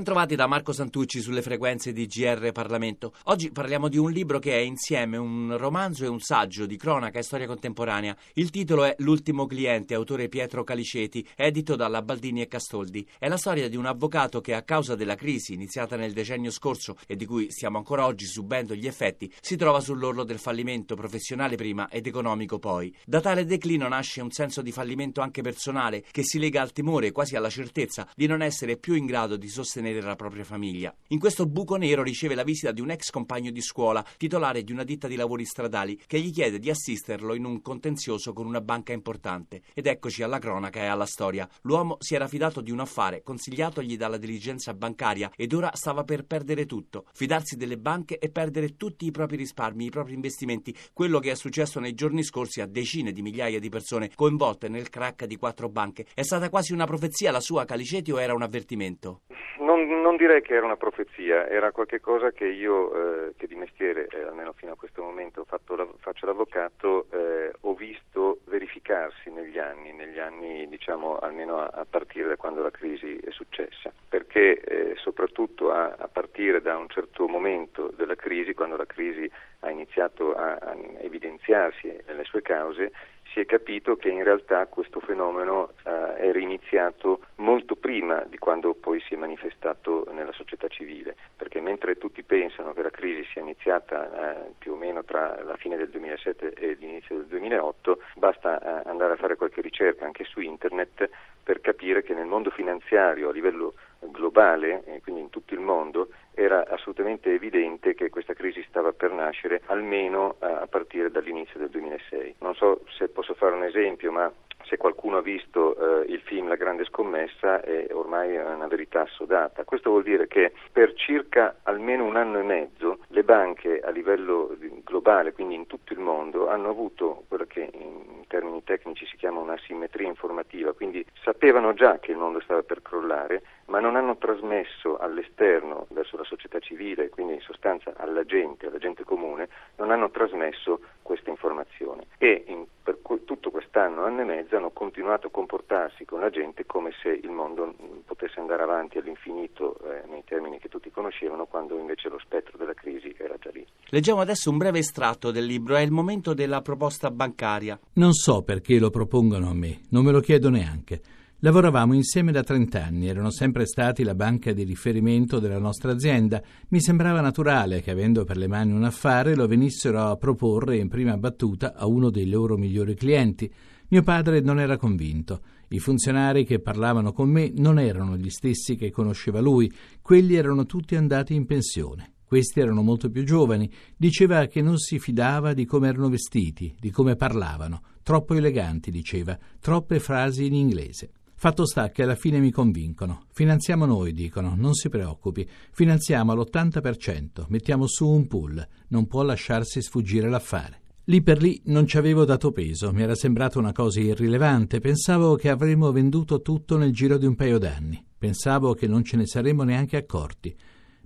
Bentrovati da Marco Santucci sulle frequenze di GR Parlamento. Oggi parliamo di un libro che è insieme un romanzo e un saggio di cronaca e storia contemporanea. Il titolo è L'ultimo cliente, autore Pietro Caliceti, edito dalla Baldini e Castoldi. È la storia di un avvocato che a causa della crisi iniziata nel decennio scorso e di cui stiamo ancora oggi subendo gli effetti, si trova sull'orlo del fallimento professionale prima ed economico poi. Da tale declino nasce un senso di fallimento anche personale che si lega al timore, quasi alla certezza, di non essere più in grado di sostenere sostenere la propria famiglia. In questo buco nero riceve la visita di un ex compagno di scuola, titolare di una ditta di lavori stradali, che gli chiede di assisterlo in un contenzioso con una banca importante. Ed eccoci alla cronaca e alla storia. L'uomo si era fidato di un affare consigliatogli dalla diligenza bancaria ed ora stava per perdere tutto. Fidarsi delle banche e perdere tutti i propri risparmi, i propri investimenti, quello che è successo nei giorni scorsi a decine di migliaia di persone coinvolte nel crack di quattro banche. È stata quasi una profezia la sua Caliceti o era un avvertimento? Non, non, direi che era una profezia, era qualcosa che io, eh, che di mestiere, eh, almeno fino a questo momento la, faccio l'avvocato, eh, ho visto verificarsi negli anni, negli anni diciamo almeno a, a, partire da quando la crisi è successa, perché eh, soprattutto a, a, partire da un certo momento della crisi, quando la crisi ha iniziato a, a evidenziarsi nelle sue cause, si è capito che in realtà questo fenomeno eh, era iniziato molto prima di quando poi si è manifestato nella società civile, perché mentre tutti pensano che la crisi sia iniziata eh, più o meno tra la fine del 2007 e l'inizio del 2008, basta eh, andare a fare qualche ricerca anche su internet per capire che nel mondo finanziario a livello globale, quindi in tutto il mondo, era assolutamente evidente che questa crisi stava per nascere almeno eh, a partire dall'inizio del 2006. Non so se posso fare un esempio, ma se qualcuno ha visto eh, il film La grande scommessa è ormai una verità assodata. Questo vuol dire che per circa almeno un anno e mezzo le banche a livello globale, quindi in tutto il mondo, hanno avuto quello che in termini tecnici si chiama un'asimmetria informativa, quindi sapevano già che il mondo stava per crollare, ma non hanno trasmesso all'esterno, verso la società civile, quindi in sostanza alla gente, alla gente comune, non hanno trasmesso questa informazione. E in, per tutto quest'anno, anno e mezzo, hanno continuato a comportarsi con la gente come se il mondo potesse andare avanti all'infinito eh, nei termini che tutti conoscevano, quando invece lo spettro della crisi era già lì. Leggiamo adesso un breve estratto del libro, è il momento della proposta bancaria. Non so perché lo propongono a me, non me lo chiedo neanche. Lavoravamo insieme da 30 anni, erano sempre stati la banca di riferimento della nostra azienda. Mi sembrava naturale che, avendo per le mani un affare, lo venissero a proporre in prima battuta a uno dei loro migliori clienti. Mio padre non era convinto. I funzionari che parlavano con me non erano gli stessi che conosceva lui, quelli erano tutti andati in pensione. Questi erano molto più giovani. Diceva che non si fidava di come erano vestiti, di come parlavano. Troppo eleganti, diceva, troppe frasi in inglese. Fatto sta che alla fine mi convincono. Finanziamo noi, dicono, non si preoccupi. Finanziamo all'80%, mettiamo su un pool. Non può lasciarsi sfuggire l'affare. Lì per lì non ci avevo dato peso, mi era sembrata una cosa irrilevante, pensavo che avremmo venduto tutto nel giro di un paio d'anni, pensavo che non ce ne saremmo neanche accorti.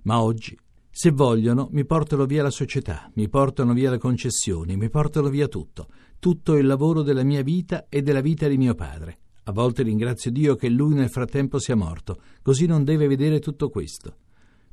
Ma oggi, se vogliono, mi portano via la società, mi portano via le concessioni, mi portano via tutto, tutto il lavoro della mia vita e della vita di mio padre. A volte ringrazio Dio che lui nel frattempo sia morto, così non deve vedere tutto questo.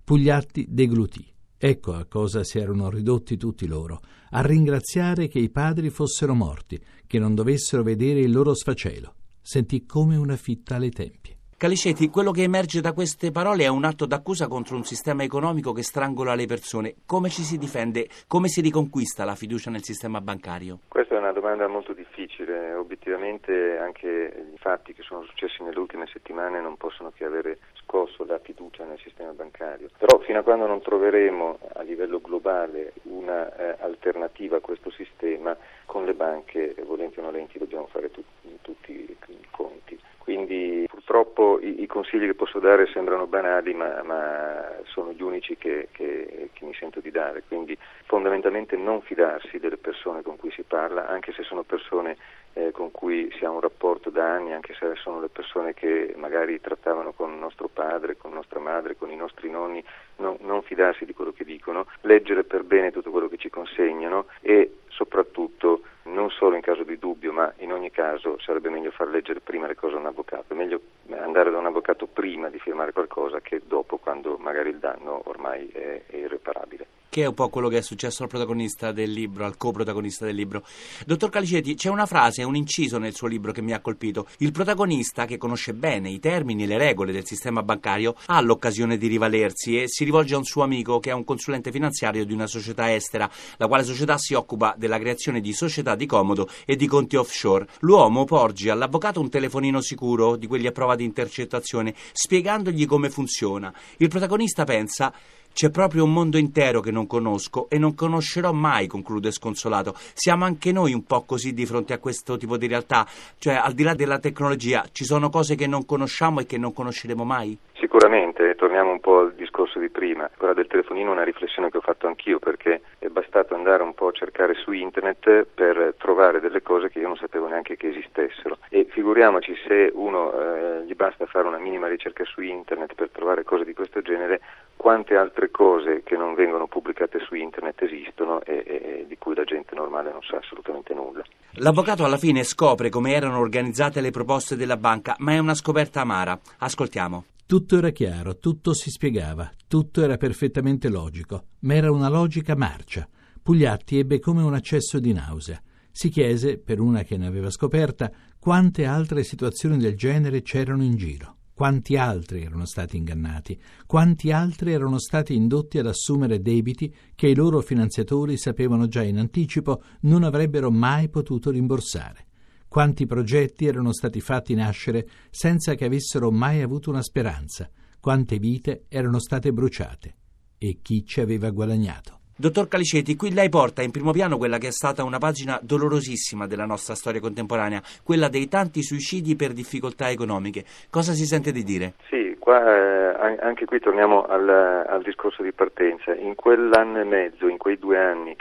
Pugliatti deglutì. Ecco a cosa si erano ridotti tutti loro, a ringraziare che i padri fossero morti, che non dovessero vedere il loro sfacelo. Sentì come una fitta alle tempie. Calicetti, quello che emerge da queste parole è un atto d'accusa contro un sistema economico che strangola le persone. Come ci si difende? Come si riconquista la fiducia nel sistema bancario? Questa è una domanda molto difficile. Obiettivamente anche i fatti che sono successi nelle ultime settimane non possono che avere scosso la fiducia nel sistema bancario. Però fino a quando non troveremo a livello globale un'alternativa eh, a questo sistema, con le banche, volenti o nolenti, dobbiamo fare tu- tutti i conti. Quindi purtroppo i, i, consigli che posso dare sembrano banali, ma, ma sono gli unici che, che, che, mi sento di dare. Quindi fondamentalmente non fidarsi delle persone con cui si parla, anche se sono persone eh, con cui si ha un rapporto da anni, anche se sono le persone che magari trattavano con nostro padre, con nostra madre, con i nostri nonni, no, non fidarsi di quello che dicono, leggere per bene tutto quello che ci consegnano e soprattutto non solo in caso di dubbio, ma in ogni caso sarebbe meglio far leggere prima le cose a un avvocato, è meglio andare da un avvocato prima di firmare qualcosa che dopo quando magari il danno ormai è, irreparabile che è un po' quello che è successo al protagonista del libro, al coprotagonista del libro. Dottor Caliceti, c'è una frase, un inciso nel suo libro che mi ha colpito. Il protagonista, che conosce bene i termini e le regole del sistema bancario, ha l'occasione di rivalersi e si rivolge a un suo amico che è un consulente finanziario di una società estera, la quale società si occupa della creazione di società di comodo e di conti offshore. L'uomo porge all'avvocato un telefonino sicuro, di quelli a prova di intercettazione, spiegandogli come funziona. Il protagonista pensa c'è proprio un mondo intero che non conosco e non conoscerò mai, conclude sconsolato. Siamo anche noi un po' così di fronte a questo tipo di realtà, cioè al di là della tecnologia ci sono cose che non conosciamo e che non conosceremo mai? Sicuramente, torniamo un po' al discorso di prima, quella del telefonino è una riflessione che ho fatto anch'io perché è bastato andare un po' a cercare su internet per trovare delle cose che io non sapevo neanche che esistessero e figuriamoci se uno eh, gli basta fare una minima ricerca su internet per trovare cose di questo genere, quante altre cose che non vengono pubblicate su internet esistono e, e di cui la gente normale non sa assolutamente nulla. L'avvocato alla fine scopre come erano organizzate le proposte della banca, ma è una scoperta amara. Ascoltiamo. Tutto era chiaro, tutto si spiegava, tutto era perfettamente logico, ma era una logica marcia. Pugliatti ebbe come un accesso di nausea. Si chiese, per una che ne aveva scoperta, quante altre situazioni del genere c'erano in giro, quanti altri erano stati ingannati, quanti altri erano stati indotti ad assumere debiti che i loro finanziatori sapevano già in anticipo non avrebbero mai potuto rimborsare quanti progetti erano stati fatti nascere senza che avessero mai avuto una speranza, quante vite erano state bruciate e chi ci aveva guadagnato. Dottor Caliceti, qui lei porta in primo piano quella che è stata una pagina dolorosissima della nostra storia contemporanea, quella dei tanti suicidi per difficoltà economiche. Cosa si sente di dire? Sì, qua, eh, anche qui torniamo al, al, discorso di partenza. In quell'anno e mezzo, in quei due anni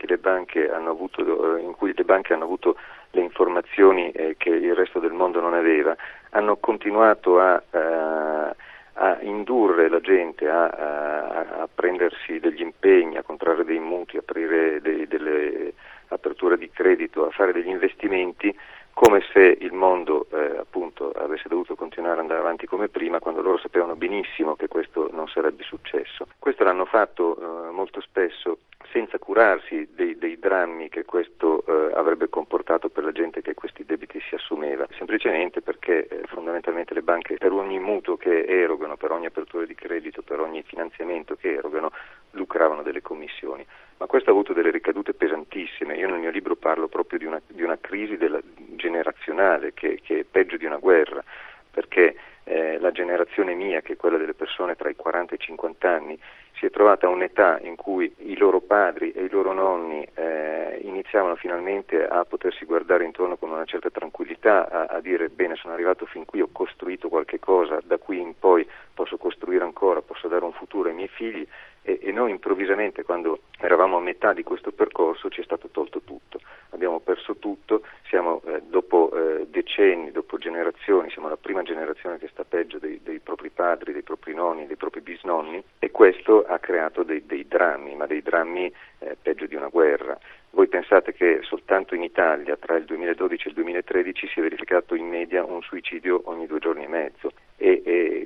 avuto, in cui le banche hanno avuto le informazioni eh, che il resto del mondo non aveva, hanno continuato a, uh, a indurre la gente a, a, a, prendersi degli impegni, a contrarre dei mutui, a aprire dei, delle aperture di credito, a fare degli investimenti come se il mondo eh, appunto avesse dovuto continuare ad andare avanti come prima quando loro sapevano benissimo che questo non sarebbe successo. Questo l'hanno fatto eh, molto spesso senza curarsi dei, dei drammi che questo eh, avrebbe comportato per la gente che questi debiti si assumeva, semplicemente perché eh, fondamentalmente le banche per ogni mutuo che erogano, per ogni apertura di credito, per ogni finanziamento che erogano, lucravano delle commissioni. Ma questo ha avuto delle ricadute pesantissime. Io nel mio libro parlo proprio di una, di una crisi della, generazionale che, che è peggio di una guerra, perché eh, la generazione mia, che è quella delle persone tra i 40 e i 50 anni, si è trovata a un'età in cui i loro padri e i loro nonni eh, iniziavano finalmente a potersi guardare intorno con una certa tranquillità, a, a, dire bene sono arrivato fin qui, ho costruito qualche cosa, da qui in poi posso costruire ancora, posso dare un futuro ai miei figli e, e noi improvvisamente quando eravamo a metà di questo percorso ci è stato tolto tutto, abbiamo perso tutto, siamo eh, dopo eh, decenni, dopo generazioni, siamo la prima generazione che sta peggio dei, dei propri padri, dei propri nonni, dei propri bisnonni e questo ha creato dei, dei drammi, ma dei drammi eh, peggio di una guerra. Voi pensate che soltanto in Italia tra il 2012 e il 2013 si è verificato in media un suicidio ogni due giorni e mezzo e, e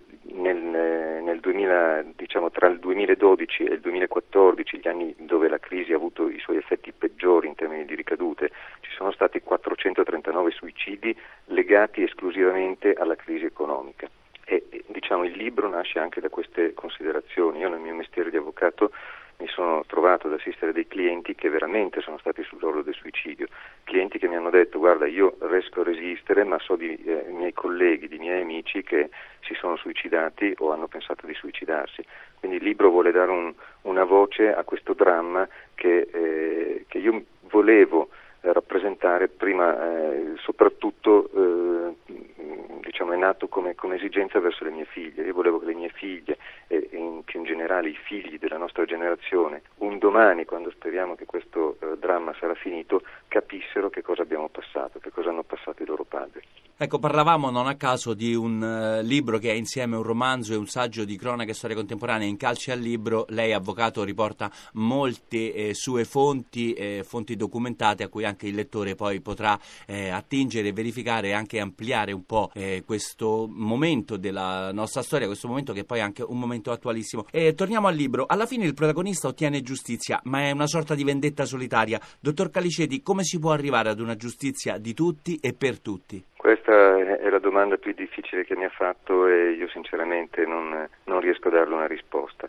2000, diciamo, tra il 2012 e il 2014, gli anni dove la crisi ha avuto i suoi effetti peggiori in termini di ricadute, ci sono stati 439 suicidi legati esclusivamente alla crisi economica. E, diciamo, il libro nasce anche da queste considerazioni. Io nel mio mestiere di avvocato mi sono trovato ad assistere dei clienti che veramente sono stati sull'orlo del suicidio, clienti che mi hanno detto guarda io riesco a resistere ma so di eh, miei colleghi, di miei amici che si sono suicidati o hanno pensato di suicidarsi. Quindi il libro vuole dare un, una voce a questo dramma che, eh, che io volevo rappresentare prima eh, soprattutto eh, diciamo, è nato come, come, esigenza verso le mie figlie. Io volevo che le mie figlie e, e in, più in generale i figli della nostra generazione un domani, quando speriamo che questo eh, dramma sarà finito, capissero che cosa abbiamo passato, che cosa hanno passato i loro padri. Ecco, parlavamo non a caso di un uh, libro che è insieme un romanzo e un saggio di cronaca e storia contemporanea. In calce al libro, lei, avvocato, riporta molte eh, sue fonti, eh, fonti documentate a cui anche il lettore poi potrà eh, attingere, verificare e anche ampliare un po' eh, questo momento della nostra storia, questo momento che poi è anche un momento attualissimo. E torniamo al libro. Alla fine il protagonista ottiene giustizia, ma è una sorta di vendetta solitaria. Dottor Caliceti, come si può arrivare ad una giustizia di tutti e per tutti? Questa è la domanda più difficile che mi ha fatto e io sinceramente non, non riesco a darle una risposta.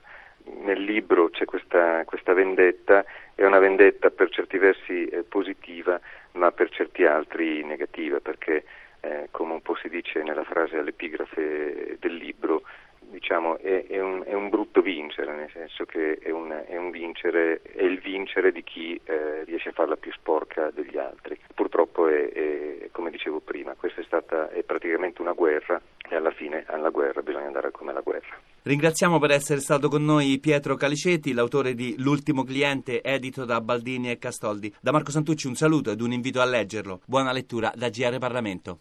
Nel libro c'è questa, questa, vendetta, è una vendetta per certi versi eh, positiva, ma per certi altri negativa, perché eh, come un po' si dice nella frase all'epigrafe del libro, diciamo, è, è, un, è, un, brutto vincere, nel senso che è, un, è un vincere, il vincere di chi eh, riesce a farla più sporca degli altri. Purtroppo è, come dicevo prima, questa è stata praticamente una guerra e alla fine alla guerra bisogna andare come alla guerra. Ringraziamo per essere stato con noi Pietro Caliceti, l'autore di L'ultimo cliente, edito da Baldini e Castoldi. Da Marco Santucci un saluto ed un invito a leggerlo. Buona lettura da GR Parlamento.